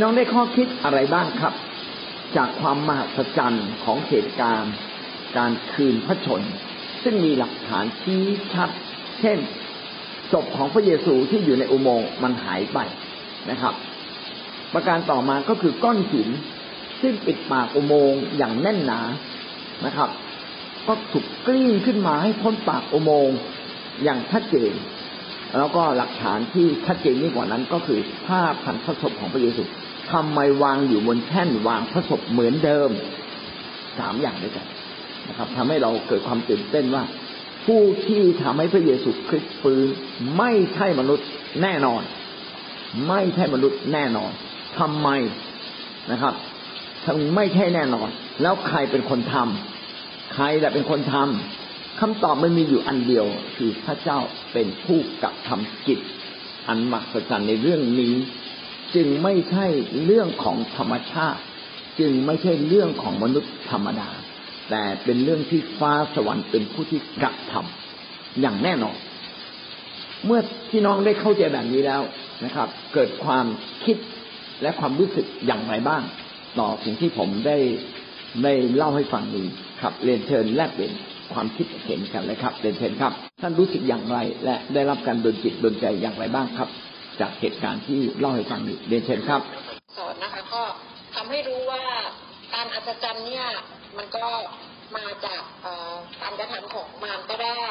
พี่น้องได้ข้อคิดอะไรบ้างครับ จากความมหัศจรรย์ของเหตุการณ์ การคืนพระชน ซึ่งมีหลักฐานชี้ชัด เช่นศพของพระเยซูที่อยู่ในอุโมงค์มันหายไปนะครับ ประการต่อมาก็คือก้อนหิน ซึ่งปิดปากอุโมงค์อย่างแน่นหนานะครับ ก็ถูกกลิ้งขึ้นมาให้พ้นปากอุโมงค์อย่างชัดเจนแล้วก็หลักฐานที่ชัดเจนยิ่งกว่านั้นก็คือผ้าพันพระศพของพระเยซู ทำไมวางอยู่บนแท่นวางพระศพเหมือนเดิมสามอย่างด้วยกันนะครับทำให้เราเกิดความตื่นเต้นว่า ผู้ที่ทำให้พระเยซูคริสต์ฟื้นไม่ใช่มนุษย์แน่นอน ไม่ใช่มนุษย์แน่นอนทำไมนะครับทั้งไม่ใช่แน่นอน แล้วใครเป็นคนทำใครแหละเป็นคนทำคำตอบมันมีอยู่อันเดียว คือพระเจ้าเป็นผู้กระทำกิจอันมหัศจรรย์ในเรื่องนี้ จึงไม่ใช่เรื่องของธรรมชาติ จึงไม่ใช่เรื่องของมนุษย์ธรรมดา แต่เป็นเรื่องที่ฟ้าสวรรค์เป็นผู้ที่กระทำอย่างแน่นอน เมื่อพี่น้องได้เข้าใจแบบนี้แล้วนะครับ เกิดความคิดและความรู้สึกอย่างไรบ้าง ต่อสิ่งที่ผมได้ได้เล่าให้ฟังนี้ครับเรียนเชิญแลกเปลี่ยนความคิดเห็นกันเลยครับเรียนเชิญครับ ท่านรู้สึกอย่างไร และได้รับการดลจิตดลใจอย่างไรบ้างครับ จากเหตุการณ์ที่เล่าให้ฟังนี้เรียนเชิญครับสอนนะคะก็ทำให้รู้ว่าการอัศจรรย์เนี่ยมันก็มาจากการกระทำของมารก็ได้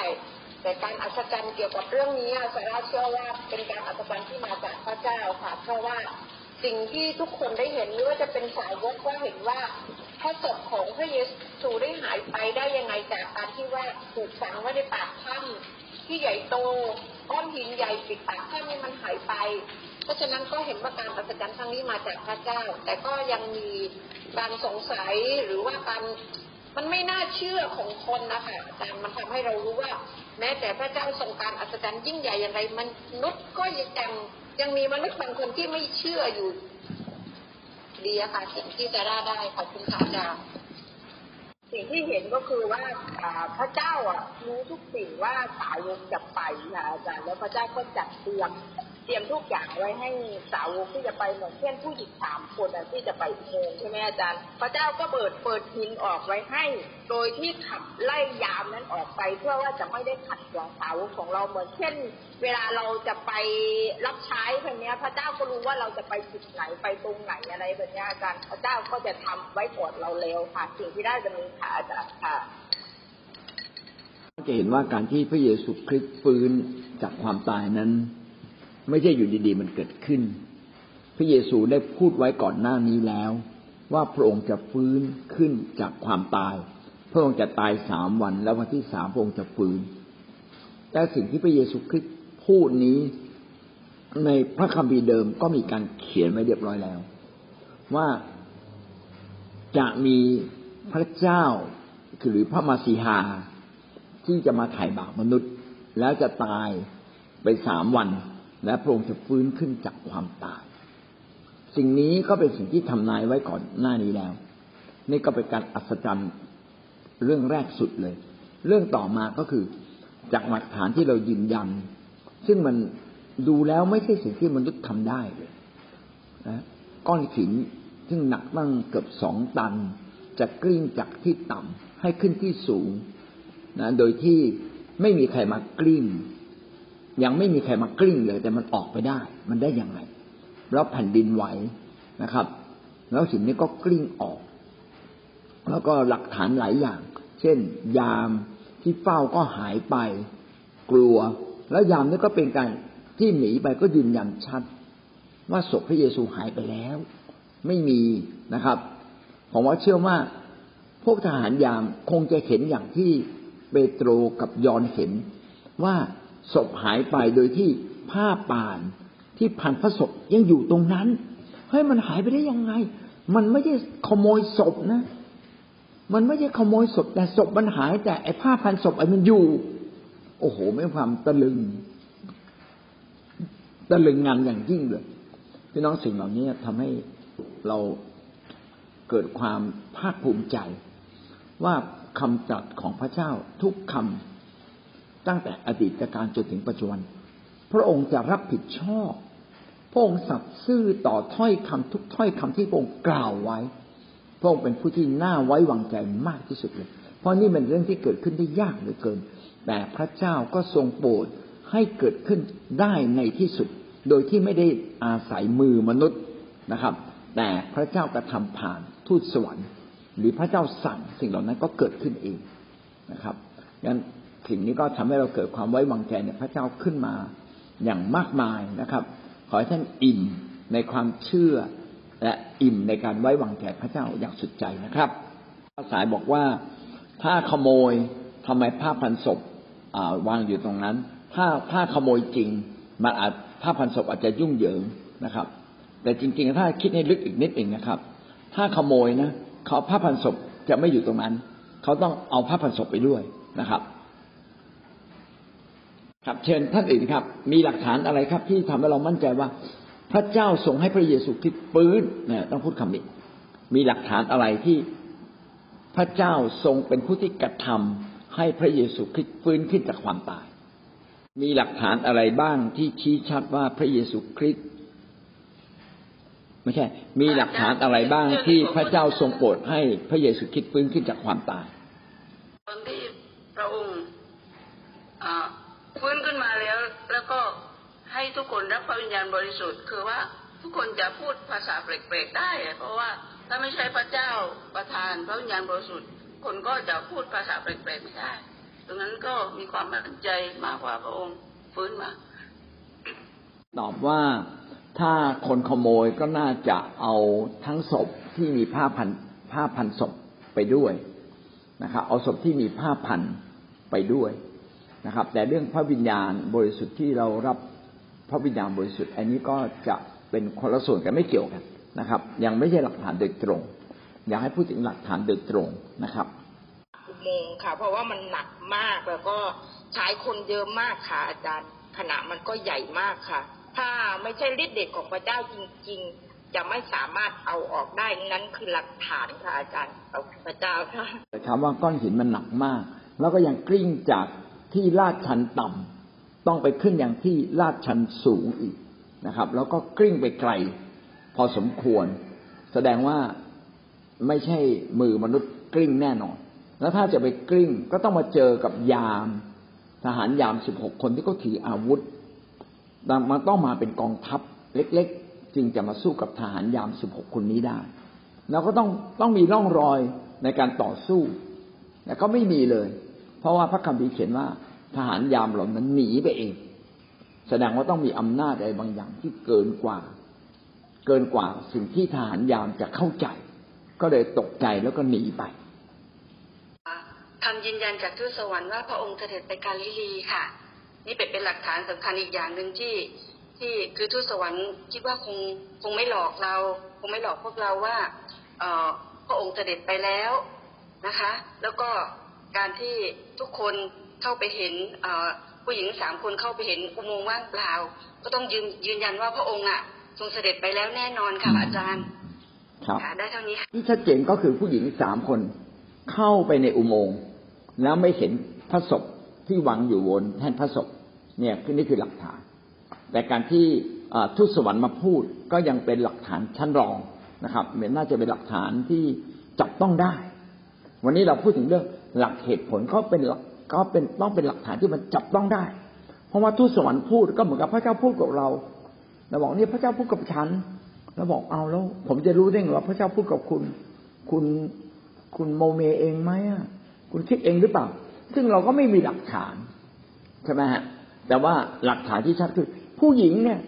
แต่การอัศจรรย์เกี่ยวกับเรื่องนี้สาระเชื่อว่าเป็นการอัศจรรย์ที่มาจากพระเจ้าค่ะเพราะว่าสิ่งที่ทุกคนได้เห็นไม่ว่าจะเป็นสาวกก็เห็นว่าพระศพของพระเยซูได้หายไปได้ยังไงจากการที่ว่าถูกฝังไว้ในปากถ้ำที่ใหญ่โต ก้อนหินใหญ่ปิดปากถ้ำนี่มันหายไป เพราะฉะนั้นก็เห็นว่าการอัศจรรย์ครั้งนี้มาจากพระเจ้า แต่ก็ยังมีการสงสัยหรือว่าการมันไม่น่าเชื่อของคนนะคะแต่มันทำให้เรารู้ว่า แม้แต่พระเจ้าทรงการอัศจรรย์ยิ่งใหญ่อย่างไรมนุษย์ก็ยังยังมีมนุษย์บางคนที่ไม่เชื่ออยู่ดีอะค่ะสิ่งที่จะได้ได้ขอบคุณค่ะอาจารย์ สิ่งที่เห็นก็คือว่าพระเจ้าอะรู้ทุกสิ่งว่าสายวงจะไปค่ะอาจารย์แล้วพระเจ้าก็จัดเตรียม ตรียมทุกอย่างไว้ให้สาวกที่จะไปเหมือนเช่นผู้หญิงสามคนที่จะไปอุโมงค์ใช่ไหมอาจารย์ พระเจ้าก็เปิดเปิดหินออกไว้ให้ โดยที่ขับไล่ยามนั้นออกไปเพื่อว่าจะไม่ได้ขัดขวางสาวกของเราเหมือนเช่น เวลาเราจะไปรับใช้แบบนี้พระเจ้าก็รู้ว่าเราจะไปจุดไหนไปตรงไหนอะไรแบบนี้อาจารย์พระเจ้าก็จะทำไว้ก่อนเราแล้วค่ะสิ่งที่ได้จะมีค่ะอาจารย์ค่ะจะเห็นว่าการที่พระเยซูคริสต์ฟื้นจากความตายนั้น ไม่ใช่อยู่ดีๆ มันเกิดขึ้น พระเยซูได้พูดไว้ก่อนหน้านี้แล้ว ว่าพระองค์จะฟื้นขึ้นจากความตาย พระองค์จะตายสามวัน แล้ววันที่สามพระองค์จะฟื้น แต่สิ่งที่พระเยซูคริสต์พูดนี้ในพระคัมภีร์เดิมก็มีการเขียนไว้เรียบร้อยแล้ว ว่าจะมีพระเจ้าหรือพระมาสีหาที่จะมาไถ่บาปมนุษย์ แล้วจะตายไปสามวัน และพระองค์จะฟื้นขึ้นจากความตาย สิ่งนี้ก็เป็นสิ่งที่ทำนายไว้ก่อนหน้านี้แล้ว นี่ก็เป็นการอัศจรรย์เรื่องแรกสุดเลย เรื่องต่อมาก็คือจากหลักฐานที่เรายืนยัน ซึ่งมันดูแล้วไม่ใช่สิ่งที่มนุษย์ทำได้เลยนะก้อนหินซึ่งหนักตั้งเกือบสองตัน จะกลิ้งจากที่ต่ำให้ขึ้นที่สูงนะโดยที่ไม่มีใครมากลิ้ง ยังไม่มีใครมากลิ้งเลย แต่มันออกไปได้ มันได้ยังไงแล้วแผ่นดินไหวนะครับ แล้วสิ่งนี้ก็กลิ้งออก แล้วก็หลักฐานหลายอย่าง เช่น ยามที่เฝ้าก็หายไป กลัว แล้วยามนี้ก็เป็นการที่หนีไปก็ยืนยันชัด ว่าศพพระเยซูหายไปแล้ว ไม่มีนะครับ ผมว่าเชื่อว่าพวกทหารยามคงจะเห็นอย่างที่เปโตรกับยอนเห็นว่า ศพหายไปโดยที่ผ้าป่านที่พันพระศพยังอยู่ตรงนั้นเฮ้ยมันหายไปได้ยังไง มันไม่ใช่ขโมยศพนะ มันไม่ใช่ขโมยศพ แต่ศพมันหายแต่ไอ้ผ้าพันศพไอ้มันอยู่ โอ้โหไม่ความตะลึงตะลึงงานอย่างยิ่งเลยพี่น้องสิ่งเหล่านี้ทำให้เราเกิดความภาคภูมิใจ ว่าคำจัดของพระเจ้าทุกคำ ตั้งแต่อดีตการจนถึงปัจจุบัน พระองค์จะรับผิดชอบ พระองค์สัตย์ซื่อต่อถ้อยคำทุกถ้อยคำที่พระองค์กล่าวไว้ พระองค์เป็นผู้ที่น่าไว้วางใจมากที่สุดเลย เพราะนี่เป็นเรื่องที่เกิดขึ้นได้ยากเหลือเกิน แต่พระเจ้าก็ทรงโปรดให้เกิดขึ้นได้ในที่สุด โดยที่ไม่ได้อาศัยมือมนุษย์นะครับ แต่พระเจ้ากระทำผ่านทูตสวรรค์ หรือพระเจ้าสั่งสิ่งเหล่านั้นก็เกิดขึ้นเองนะครับงั้น สิ่งนี้ก็ทำให้เราเกิดความไว้วางใจในพระเจ้าขึ้นมาอย่างมากมายนะครับ ขอให้ท่านอิ่มในความเชื่อ และอิ่มในการไว้วางใจพระเจ้าอย่างสุดใจนะครับภาษายบอกว่าถ้าขโมยทำไมผ้าพันศพวางอยู่ตรงนั้น ถ้าถ้าขโมยจริงมันอาจผ้าพันศพอาจจะยุ่งเหยิงนะครับ แต่จริง ๆ ถ้าคิดให้ลึกอีกนิดหนึ่งนะครับ ถ้าขโมยนะเขาผ้าพันศพจะไม่อยู่ตรงนั้น เขาต้องเอาผ้าพันศพไปด้วยนะครับ ครับเชิญท่านอื่นครับ มีหลักฐานอะไรครับ ที่ทำให้เรามั่นใจว่า พระเจ้าทรงให้พระเยซูคริสต์ฟื้นนี่ยต้องพูดคำนี้ มีหลักฐานอะไรที่พระเจ้าทรงเป็นผู้ที่กระทำให้พระเยซูคริสต์ฟื้นขึ้นจากความตาย มีหลักฐานอะไรบ้างที่ชี้ชัดว่าพระเยซูคริสต์ไม่ใช่ มีหลักฐานอะไรบ้างที่พระเจ้าทรงโปรดให้พระเยซูคริสต์ฟื้นขึ้นจากความตายตอนที่พระองค์ฟื้นขึ้นมาแล้ว แล้วก็ให้ทุก คนรับพระวิญญาณบริสุทธิ์ คือว่าทุกคนจะพูดภาษาแปลกๆได้ เพราะว่าถ้าไม่ใช่พระเจ้าประทานพระวิญญาณบริสุทธิ์ คนก็จะพูดภาษาแปลกๆไม่ได้ดังนั้นก็มีความมั่นใจมากกว่าพระองค์ฟื้นมาตอบว่าถ้าคนขโมยก็น่าจะเอาทั้งศพที่มีผ้าพันผ้าพันศพไปด้วยนะครับเอาศพที่มีผ้าพันไปด้วยนะครับ แต่เรื่องพระวิญญาณบริสุทธิ์ที่เรารับ พระวิญญาณบริสุทธิ์ อันนี้ก็จะเป็นคนละส่วนกันไม่เกี่ยวกันนะครับ ยังไม่ใช่หลักฐานโดยตรง อยากให้พูดถึงหลักฐานโดยตรงนะครับอุโมงค์ค่ะ เพราะว่ามันหนักมากแล้วก็ใช้คนเยอะมากค่ะอาจารย์ ขนาดมันก็ใหญ่มากค่ะ ถ้าไม่ใช่ฤทธิ์เดชของพระเจ้าจริง ๆ จะไม่สามารถเอาออกได้นั้นคือหลักฐานค่ะอาจารย์เอาพระเจ้าค่ะแต่คำว่าก้อนหินมันหนักมาก แล้วก็ยังกลิ้งจากที่ลาดชันต่ำ ต้องไปขึ้นอย่างที่ลาดชันสูงอีกนะครับ แล้วก็กลิ้งไปไกล พอสมควร แสดงว่าไม่ใช่มือมนุษย์กลิ้งแน่นอน แล้วถ้าจะไปกลิ้งก็ต้องมาเจอกับยาม ทหารยามสิบหกคนที่เขาถืออาวุธมันต้องมาเป็นกองทัพเล็ก ๆ จึงจะมาสู้กับทหารยามสิบหกคนนี้ได้แล้วก็ต้องต้องมีร่องรอยในการต่อสู้แต่ก็ไม่มีเลย เพราะว่าพระคัมภีร์เขียนว่า ทหารยามเหล่านั้นหนีไปเอง แสดงว่าต้องมีอำนาจอะไรบางอย่างที่เกินกว่า เกินกว่าสิ่งที่ทหารยามจะเข้าใจ ก็เลยตกใจแล้วก็หนีไปคำยืนยันจากทูตสวรรค์ว่าพระองค์เสด็จไปกาลิลีค่ะ นี่เป็นเป็นหลักฐานสำคัญอีกอย่างหนึ่งที่ที่คือทูตสวรรค์คิดว่าคงคงไม่หลอกเรา คงไม่หลอกพวกเราว่าเออพระองค์เสด็จไปแล้วนะคะ แล้วก็การที่ทุกคน เข้าไปเห็นผู้หญิงสามคนเข้าไปเห็นอุโมงค์ว่างเปล่า ก็ต้องยืนยืนยันว่าพระองค์อะทรงเสด็จไปแล้วแน่นอนค่ะอาจารย์ครับได้เท่านี้ที่ชัดเจนก็คือผู้หญิงสามคนเข้าไปในอุโมงค์แล้วไม่เห็นพระศพที่วางอยู่บนแท่นพระศพเนี่ยคือนี่คือหลักฐาน แต่การที่ทูตสวรรค์มาพูดก็ยังเป็นหลักฐานชั้นรองนะครับเหมือนน่าจะเป็นหลักฐานที่จับต้องได้ วันนี้เราพูดถึงเรื่องหลักเหตุผลก็เป็นหลัก ก็เป็นต้องเป็นหลักฐานที่มันจับต้องได้ เพราะว่าทูตสวรรค์พูดก็เหมือนกับพระเจ้าพูดกับเราเราบอกนี่พระเจ้าพูดกับฉันเราบอกเอาแล้ว ผมจะรู้ได้ไงว่าพระเจ้าพูดกับคุณ คุณคุณโมเมเองไหมอะคุณคิดเองหรือเปล่า ซึ่งเราก็ไม่มีหลักฐานใช่ไหมฮะแต่ว่าหลักฐานที่ชัดคือ ผู้หญิงเนี่ย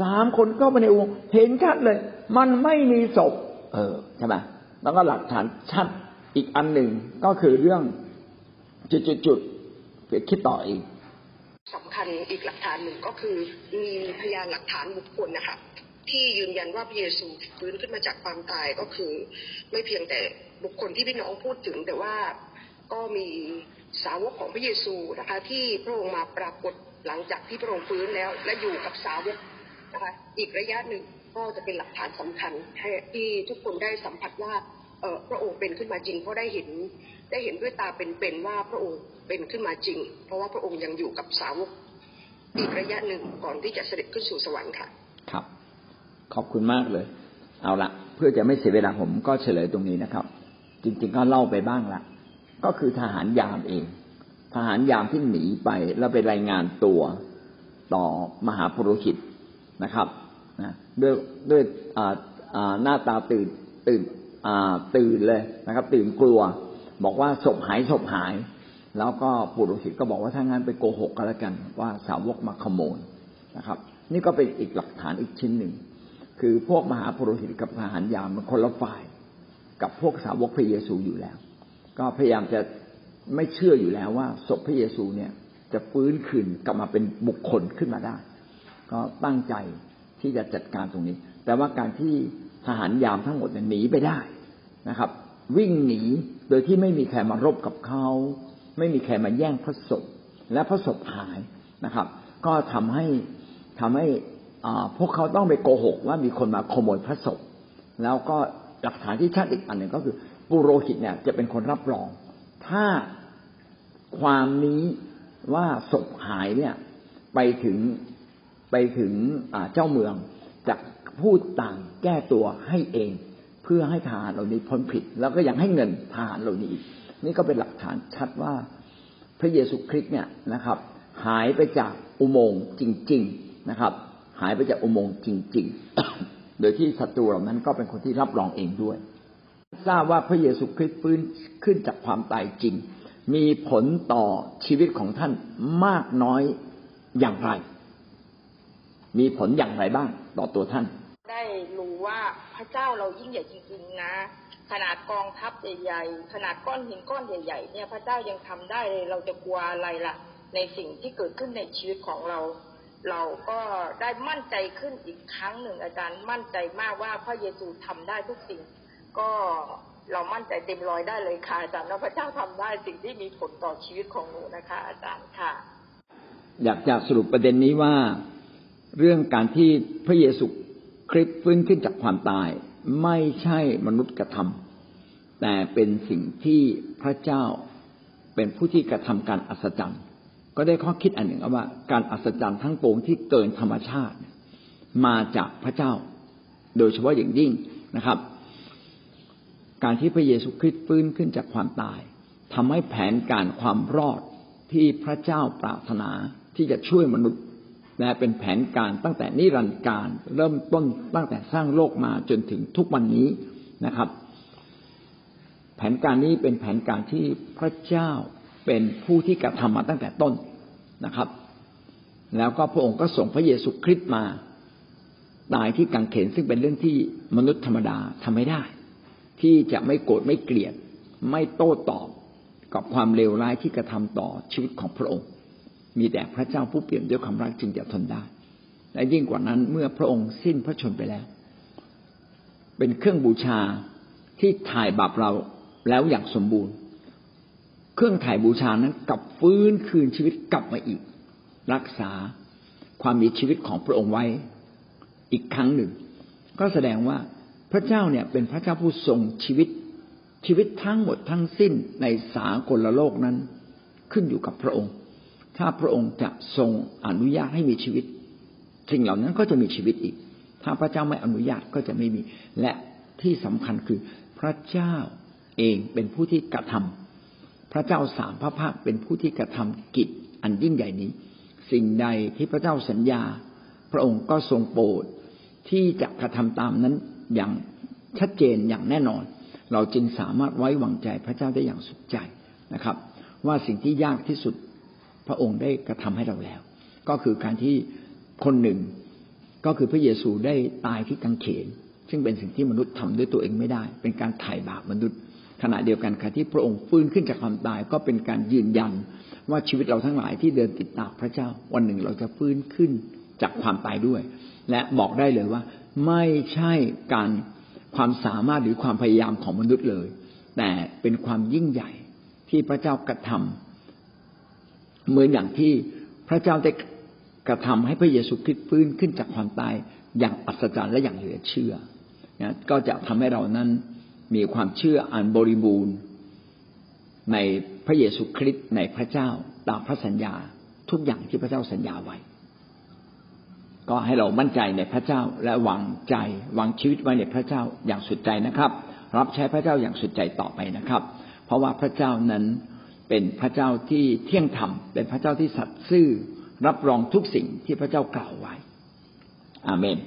สามคนก็ไปในวงเห็นชัดเลย มันไม่มีศพ เออใช่ไหมแล้วก็หลักฐานชัดอีกอันหนึ่งก็คือเรื่อง จุดๆๆคิดต่ออีกสำคัญอีกหลักฐานหนึ่งก็คือมีพยานหลักฐานบุคคลนะคะที่ยืนยันว่าพระเยซูฟื้นขึ้นมาจากความตายก็คือ ไม่เพียงแต่บุคคลที่พี่น้องพูดถึง แต่ว่าก็มีสาวกของพระเยซูนะคะ ที่พระองค์มาปรากฏหลังจากที่พระองค์ฟื้นแล้ว และอยู่กับสาวกนะคะอีกระยะหนึ่งก็จะเป็นหลักฐานสำคัญที่ทุกคนได้สัมผัสว่าพระองค์เป็นขึ้นมาจริงเพราะได้เห็น ได้เห็นด้วยตาเป็นๆว่าพระองค์เป็นขึ้นมาจริง เพราะว่าพระองค์ยังอยู่กับสาวกอีกระยะหนึ่งก่อนที่จะเสด็จขึ้นสู่สวรรค์ค่ะ ครับ ขอบคุณมากเลย เอาละเพื่อจะไม่เสียเวลาผมก็เฉลยตรงนี้นะครับ จริงๆก็เล่าไปบ้างละก็คือทหารยามเอง ทหารยามที่หนีไปแล้วไปรายงานตัวต่อมหาปุโรหิตนะครับนะด้วยด้วยหน้าตาตื่นตื่นตื่นเลยนะครับ ตื่นกลัว บอกว่าศพหายศพหาย แล้วก็ปุโรหิตก็บอกว่าถ้างั้นไปโกหกกันแล้วกัน ว่าสาวกมาขโมยนะครับ นี่ก็เป็นอีกหลักฐานอีกชิ้นหนึ่ง คือพวกมหาปุโรหิตกับทหารยามมันคนละฝ่าย กับพวกสาวกพระเยซูอยู่แล้ว ก็พยายามจะไม่เชื่ออยู่แล้วว่าศพพระเยซูเนี่ย จะฟื้นคืนกลับมาเป็นบุคคลขึ้นมาได้ ก็ตั้งใจที่จะจัดการตรงนี้ แต่ว่าการที่ทหารยามทั้งหมดหนีไปได้นะครับ วิ่งหนี โดยที่ไม่มีใครมารบกับเขา ไม่มีใครมาแย่งพระศพและพระศพหายนะครับ ก็ทำให้ทำให้พวกเขาต้องไปโกหก ว่ามีคนมาขโมยพระศพแล้วก็หลักฐานที่ชัดอีกอันหนึ่งก็คือปุโรหิตเนี่ยจะเป็นคนรับรอง ถ้าความนี้ว่าศพหายเนี่ยไปถึงไปถึงเจ้าเมืองจะพูดต่างแก้ตัวให้เอง เพื่อให้ทหารเหล่านี้พ้นผิด แล้วก็ยังให้เงินทหารเหล่านี้อีกนี่ก็เป็นหลักฐานชัดว่าพระเยซูคริสต์เนี่ยนะครับ หายไปจากอุโมงค์จริง ๆนะครับ หายไปจากอุโมงค์จริง ๆ โดยที่ศัตรูเหล่านั้นก็เป็นคนที่รับรองเองด้วย ทราบว่าพระเยซูคริสต์ฟื้นขึ้นจากความตายจริง มีผลต่อชีวิตของท่านมากน้อยอย่างไร มีผลอย่างไรบ้างต่อตัวท่าน ระเจ้าเรายิ่งใหญ่จริงๆนะ ขนาดกองทัพใหญ่ๆขนาดก้อนหินก้อนใหญ่ ๆ เนี่ยพระเจ้ายังทำได้เลยเราจะกลัวอะไรล่ะ ในสิ่งที่เกิดขึ้นในชีวิตของเรา เราก็ได้มั่นใจขึ้นอีกครั้งหนึ่งอาจารย์มั่นใจมากว่าพระเยซูทำได้ทุกสิ่ง ก็เรามั่นใจเต็มร้อยได้เลยค่ะอาจารย์ว่าพระเจ้าทำได้สิ่งที่มีผลต่อชีวิตของหนูนะคะ อาจารย์ค่ะ อยากจะสรุปประเด็นนี้ว่า เรื่องการที่พระเยซู คริสต์ฟื้นขึ้นจากความตายไม่ใช่มนุษย์กระทำแต่เป็นสิ่งที่พระเจ้าเป็นผู้ที่กระทำการอัศจรรย์ ก็ได้ข้อคิดอันหนึ่งว่าการอัศจรรย์ทั้งปวงที่เกินธรรมชาติ มาจากพระเจ้า โดยเฉพาะอย่างยิ่งนะครับ การที่พระเยซูคริสต์ฟื้นขึ้นจากความตายทำให้แผนการความรอดที่พระเจ้าปรารถนาที่จะช่วยมนุษย์ นะเป็นแผนการตั้งแต่นิรันดร์การ เริ่มต้นตั้งแต่สร้างโลกมาจนถึงทุกวันนี้นะครับ แผนการนี้เป็นแผนการที่พระเจ้าเป็นผู้ที่กระทำมาตั้งแต่ต้นนะครับ แล้วก็พระองค์ก็ส่งพระเยซูคริสต์มา ตายที่กังเขนซึ่งเป็นเรื่องที่มนุษย์ธรรมดาทำไม่ได้ ที่จะไม่โกรธไม่เกลียด ไม่โต้ตอบกับความเลวร้ายที่กระทำต่อชีวิตของพระองค์ มีแต่พระเจ้าผู้เปลี่ยนด้วยความรักจึงจะทนได้ และยิ่งกว่านั้นเมื่อพระองค์สิ้นพระชนไปแล้ว เป็นเครื่องบูชาที่ถ่ายบาปเราแล้วอย่างสมบูรณ์ เครื่องถ่ายบูชานั้นกลับฟื้นคืนชีวิตกลับมาอีก รักษาความมีชีวิตของพระองค์ไว้อีกครั้งหนึ่ง ก็แสดงว่าพระเจ้าเนี่ยเป็นพระเจ้าผู้ทรงชีวิตชีวิตทั้งหมดทั้งสิ้นในสากลโลกนั้นขึ้นอยู่กับพระองค์ ถ้าพระองค์จะทรงอนุญาตให้มีชีวิต สิ่งเหล่านั้นก็จะมีชีวิตอีก ถ้าพระเจ้าไม่อนุญาตก็จะไม่มี และที่สำคัญคือพระเจ้าเองเป็นผู้ที่กระทำพระเจ้าสามพระภาคเป็นผู้ที่กระทำกิจอันยิ่งใหญ่นี้ สิ่งใดที่พระเจ้าสัญญา พระองค์ก็ทรงโปรดที่จะกระทำตามนั้นอย่างชัดเจนอย่างแน่นอน เราจึงสามารถไว้วางใจพระเจ้าได้อย่างสุดใจนะครับ ว่าสิ่งที่ยากที่สุด พระองค์ได้กระทำให้เราแล้ว ก็คือการที่คนหนึ่งก็คือพระเยซูได้ตายที่กังเขน ซึ่งเป็นสิ่งที่มนุษย์ทำด้วยตัวเองไม่ได้ เป็นการไถ่บาปมนุษย์ ขณะเดียวกันค่ะที่พระองค์ฟื้นขึ้นจากความตายก็เป็นการยืนยันว่าชีวิตเราทั้งหลายที่เดินติดตามพระเจ้า วันหนึ่งเราจะฟื้นขึ้นจากความตายด้วย และบอกได้เลยว่า ไม่ใช่การความสามารถหรือความพยายามของมนุษย์เลย แต่เป็นความยิ่งใหญ่ที่พระเจ้ากระทำ เหมือนอย่างที่พระเจ้าได้กระทำให้พระเยซูคริสต์ฟื้นขึ้นจากความตายอย่างอัศจรรย์และอย่างเหลือเชื่อนะก็จะทำให้เรานั้นมีความเชื่ออันบริบูรณ์ในพระเยซูคริสต์ในพระเจ้าตามพระสัญญาทุกอย่างที่พระเจ้าสัญญาไว้ ก็ให้เรามั่นใจในพระเจ้าและวางใจวางชีวิตไว้ในพระเจ้าอย่างสุดใจนะครับ รับใช้พระเจ้าอย่างสุดใจต่อไปนะครับ เพราะว่าพระเจ้านั้น เป็นพระเจ้าที่เที่ยงธรรม เป็นพระเจ้าที่สัตย์ซื่อ รับรองทุกสิ่งที่พระเจ้ากล่าวไว้ อาเมน